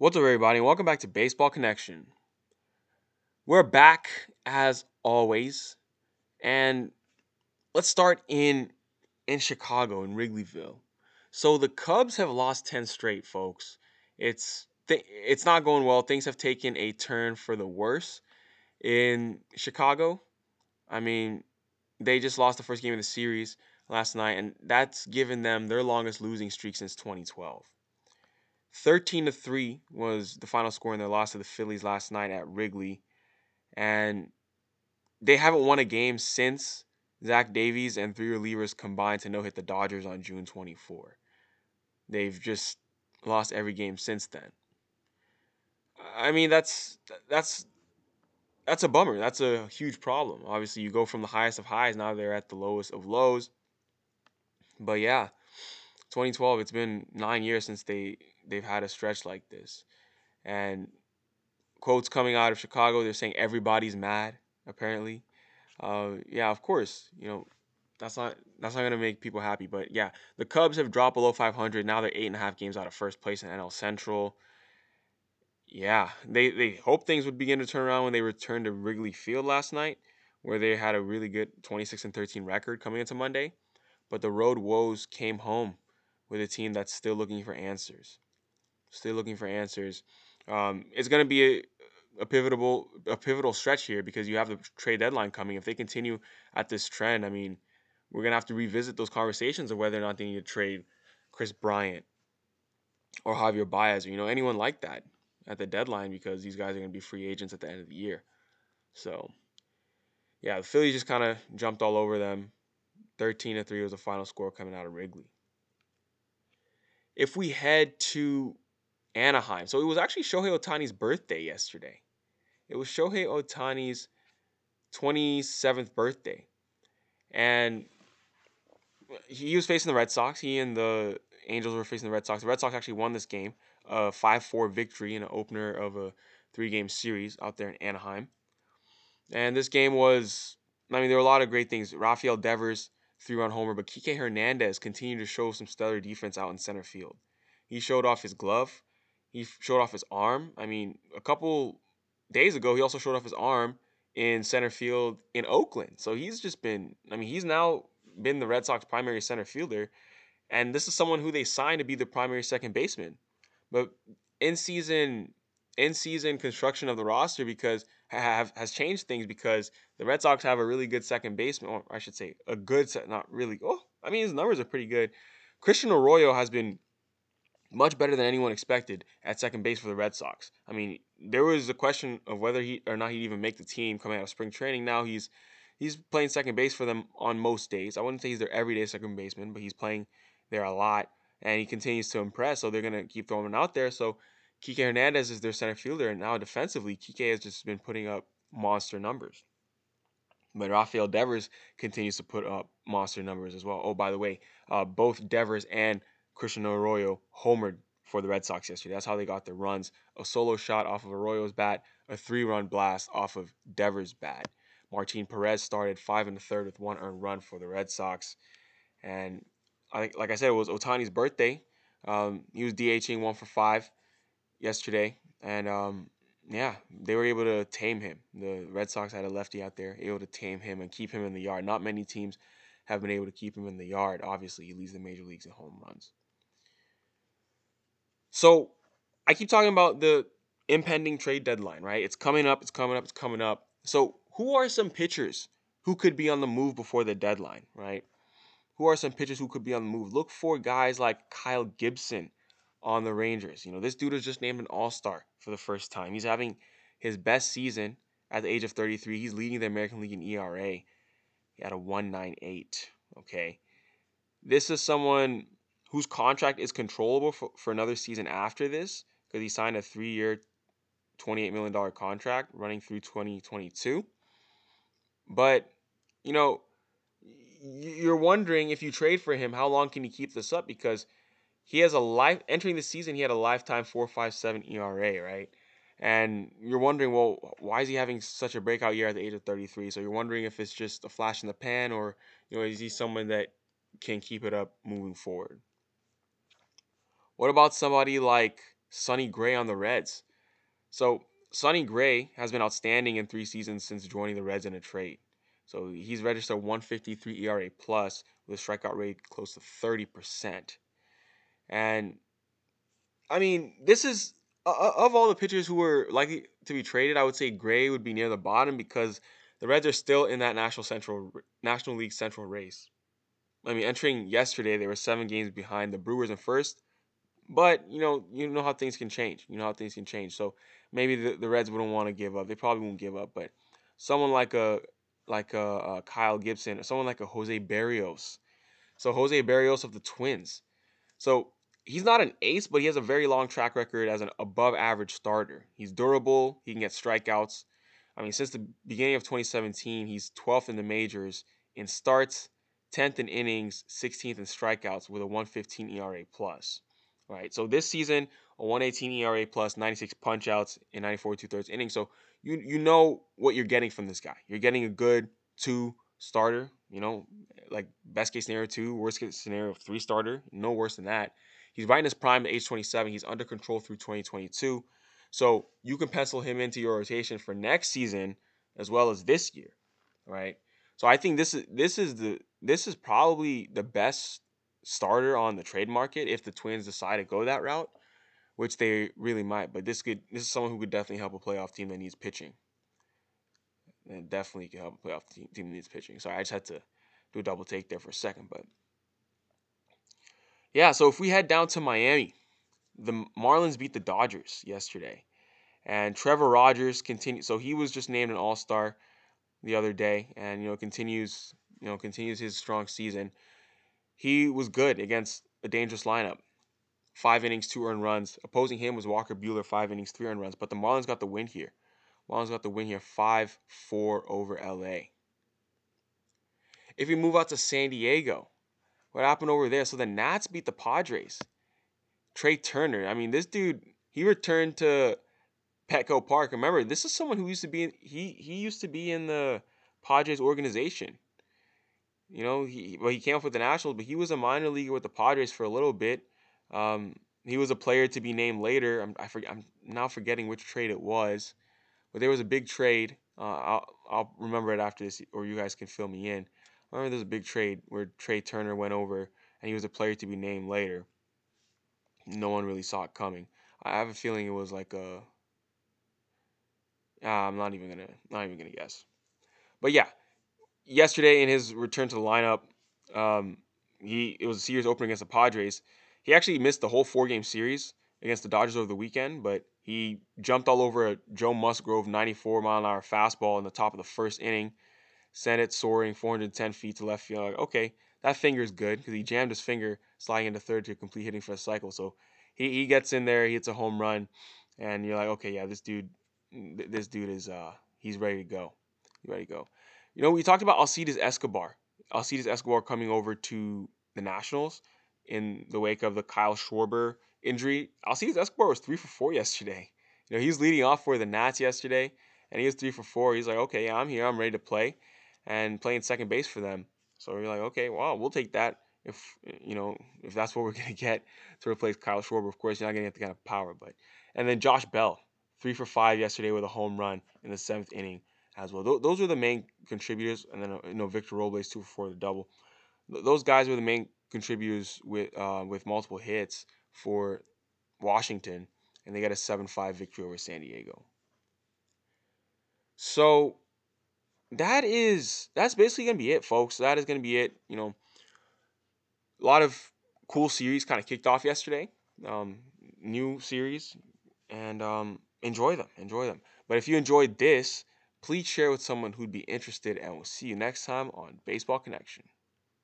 What's up, everybody? Welcome back to Baseball Connection. We're back as always, and let's start in in Chicago in Wrigleyville. So the Cubs have lost ten straight, folks. It's th- it's not going well. Things have taken a turn for the worse in Chicago. I mean, they just lost the first game of the series last night, and that's given them their longest losing streak since 2012. 13 to 3 was the final score in their loss to the Phillies last night at Wrigley. And they haven't won a game since Zach Davies and three relievers combined to no hit the Dodgers on June 24. They've just lost every game since then. I mean, that's that's that's a bummer. That's a huge problem. Obviously, you go from the highest of highs, now they're at the lowest of lows. But yeah, 2012, it's been 9 years since they they've had a stretch like this. And quotes coming out of Chicago, they're saying everybody's mad. Apparently, uh, yeah, of course, you know that's not that's not gonna make people happy. But yeah, the Cubs have dropped below 500. Now they're eight and a half games out of first place in NL Central. Yeah, they they hope things would begin to turn around when they returned to Wrigley Field last night, where they had a really good 26 and 13 record coming into Monday. But the road woes came home with a team that's still looking for answers still looking for answers. Um, it's going to be a, a pivotal a pivotal stretch here because you have the trade deadline coming. If they continue at this trend, I mean, we're going to have to revisit those conversations of whether or not they need to trade Kris Bryant or Javier Baez or you know anyone like that at the deadline because these guys are going to be free agents at the end of the year. So, yeah, the Phillies just kind of jumped all over them. 13 to 3 was the final score coming out of Wrigley. If we head to Anaheim. So it was actually Shohei Ohtani's birthday yesterday. It was Shohei Ohtani's 27th birthday. And he was facing the Red Sox. He and the Angels were facing the Red Sox. The Red Sox actually won this game, a 5 4 victory in an opener of a three game series out there in Anaheim. And this game was, I mean, there were a lot of great things. Rafael Devers, three run homer, but Kike Hernandez continued to show some stellar defense out in center field. He showed off his glove. He showed off his arm. I mean, a couple days ago, he also showed off his arm in center field in Oakland. So he's just been, I mean, he's now been the Red Sox primary center fielder. And this is someone who they signed to be the primary second baseman. But in season in season construction of the roster because have has changed things because the Red Sox have a really good second baseman, or I should say a good set, not really. Oh, I mean his numbers are pretty good. Christian Arroyo has been much better than anyone expected at second base for the Red Sox. I mean, there was a question of whether he or not he'd even make the team coming out of spring training. Now he's he's playing second base for them on most days. I wouldn't say he's their everyday second baseman, but he's playing there a lot and he continues to impress. So they're gonna keep throwing him out there. So Kike Hernandez is their center fielder, and now defensively, Kike has just been putting up monster numbers. But Rafael Devers continues to put up monster numbers as well. Oh, by the way, uh, both Devers and Christian Arroyo homered for the Red Sox yesterday. That's how they got their runs. A solo shot off of Arroyo's bat, a three-run blast off of Devers' bat. Martin Perez started five and a third with one earned run for the Red Sox. And I, like I said, it was Ohtani's birthday. Um, he was DHing one for five yesterday. And um, yeah, they were able to tame him. The Red Sox had a lefty out there, able to tame him and keep him in the yard. Not many teams have been able to keep him in the yard. Obviously, he leads the major leagues in home runs. So I keep talking about the impending trade deadline, right? It's coming up, it's coming up, it's coming up. So who are some pitchers who could be on the move before the deadline, right? Who are some pitchers who could be on the move? Look for guys like Kyle Gibson on the Rangers. You know, this dude is just named an all-star for the first time. He's having his best season at the age of 33. He's leading the American League in ERA at a 198. Okay. This is someone whose contract is controllable for, for another season after this because he signed a three year, $28 million contract running through 2022. But, you know, you're wondering if you trade for him, how long can he keep this up? Because he has a life entering the season, he had a lifetime 4.57 ERA, right? And you're wondering, well, why is he having such a breakout year at the age of 33? So you're wondering if it's just a flash in the pan, or you know, is he someone that can keep it up moving forward? What about somebody like Sonny Gray on the Reds. So Sonny Gray has been outstanding in three seasons since joining the Reds in a trade. So he's registered 153 ERA plus with a strikeout rate close to 30%. And I mean, this is of all the pitchers who were likely to be traded, I would say Gray would be near the bottom because the Reds are still in that National Central National League Central race. I mean, entering yesterday, they were seven games behind the Brewers in first, but you know, you know how things can change. You know how things can change. So maybe the, the Reds wouldn't want to give up. They probably won't give up, but someone like a like a, a Kyle Gibson or someone like a Jose Berrios. So Jose Berrios of the Twins. So he's not an ace, but he has a very long track record as an above average starter. He's durable. He can get strikeouts. I mean, since the beginning of 2017, he's 12th in the majors in starts, 10th in innings, 16th in strikeouts with a 115 ERA plus. Right. So this season, a 118 ERA plus, 96 punchouts in 94 two thirds innings. So you you know what you're getting from this guy. You're getting a good two starter. You know, like best case scenario two, worst case scenario three starter. No worse than that. He's right in his prime at age 27. He's under control through 2022. So you can pencil him into your rotation for next season as well as this year, right? So I think this is this is the this is probably the best starter on the trade market if the Twins decide to go that route, which they really might. But this could this is someone who could definitely help a playoff team that needs pitching. And definitely can help a playoff team, team that needs pitching. So I just had to do a double take there for a second, but yeah. So if we head down to Miami, the Marlins beat the Dodgers yesterday, and Trevor Rogers continued. So he was just named an All Star the other day, and you know continues you know continues his strong season. He was good against a dangerous lineup. Five innings, two earned runs. Opposing him was Walker Buehler, five innings, three earned runs. But the Marlins got the win here. Marlins got the win here, five four over LA. If we move out to San Diego, what happened over there? So the Nats beat the Padres. Trea Turner. I mean, this dude, he returned to Petco Park. Remember, this is someone who used to be in, he he used to be in the Padres organization. You know, he well he came up with the Nationals, but he was a minor leaguer with the Padres for a little bit. Um, he was a player to be named later. I'm I forget, I'm now forgetting which trade it was, but there was a big trade. Uh, I'll I'll remember it after this, or you guys can fill me in. I remember there's a big trade where Trea Turner went over, and he was a player to be named later. No one really saw it coming. I have a feeling it was like a. Uh, I'm not even gonna not even gonna guess. But yeah, yesterday in his return to the lineup, um, he it was a series opener against the Padres. He actually missed the whole four game series against the Dodgers over the weekend, but he jumped all over a Joe Musgrove 94 mile an hour fastball in the top of the first inning, sent it soaring 410 feet to left field. Like, okay, that finger's good because he jammed his finger sliding into third to complete hitting for a cycle. So he, he gets in there, he hits a home run, and you're like, okay, yeah, this dude, this dude is uh he's ready to go. He's ready to go. You know, we talked about Alcides Escobar. Alcides Escobar coming over to the Nationals in the wake of the Kyle Schwarber injury. Alcides Escobar was three for four yesterday. You know, he was leading off for the Nats yesterday, and he was three for four. He's like, okay, yeah, I'm here, I'm ready to play, and playing second base for them. So you're like, okay, well, we'll take that if you know if that's what we're gonna get to replace Kyle Schwarber. Of course, you're not gonna get the kind of power, but and then Josh Bell, three for five yesterday with a home run in the seventh inning as well. Th- those are the main contributors, and then you know Victor Robles two for four the double. Th- those guys were the main contributors with uh, with multiple hits for Washington, and they got a seven five victory over San Diego. So that is that's basically gonna be it, folks. That is gonna be it. You know, a lot of cool series kind of kicked off yesterday. Um, new series, and um, enjoy them. Enjoy them. But if you enjoyed this, please share with someone who'd be interested, and we'll see you next time on Baseball Connection.